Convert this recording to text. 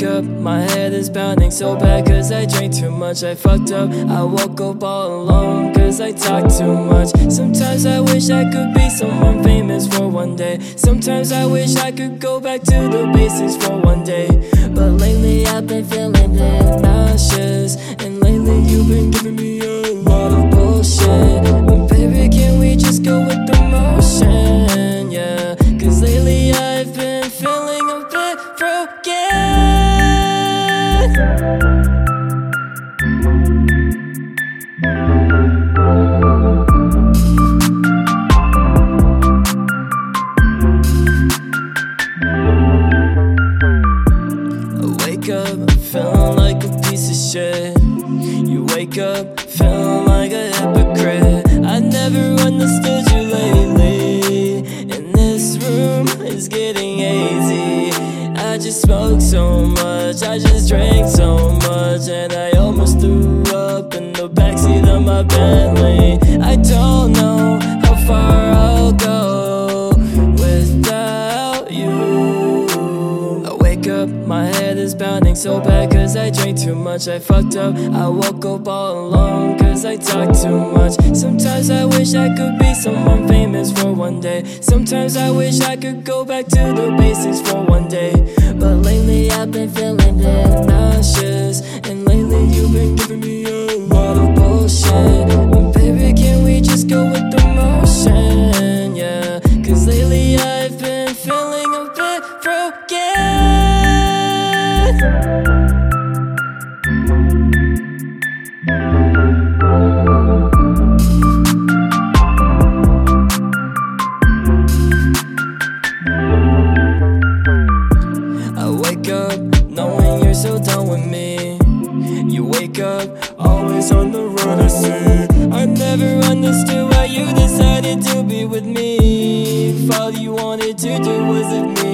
wake up, my head is pounding so bad cause I drank too much, I fucked up I woke up all alone cause I talk too much. Sometimes I wish I could be someone famous for one day. Sometimes I wish I could go back to the basics for one day. But lately I've been feeling nauseous feeling like a piece of shit. You wake up feeling like a hypocrite. I never understood you lately. And this room is getting hazy. I just smoked so much, I just drank so much, and I almost threw up in the backseat of my Bentley. I don't know how far I'll go without you. I wake up, my head is so bad cause I drank too much, I fucked up. I woke up all alone cause I talk too much. Sometimes I wish I could be someone famous for one day. Sometimes I wish I could go back to the basics for one day. But lately I've been feeling You wake up always on the run, I see. I never understood why you decided to be with me. If all you wanted to do was leave me.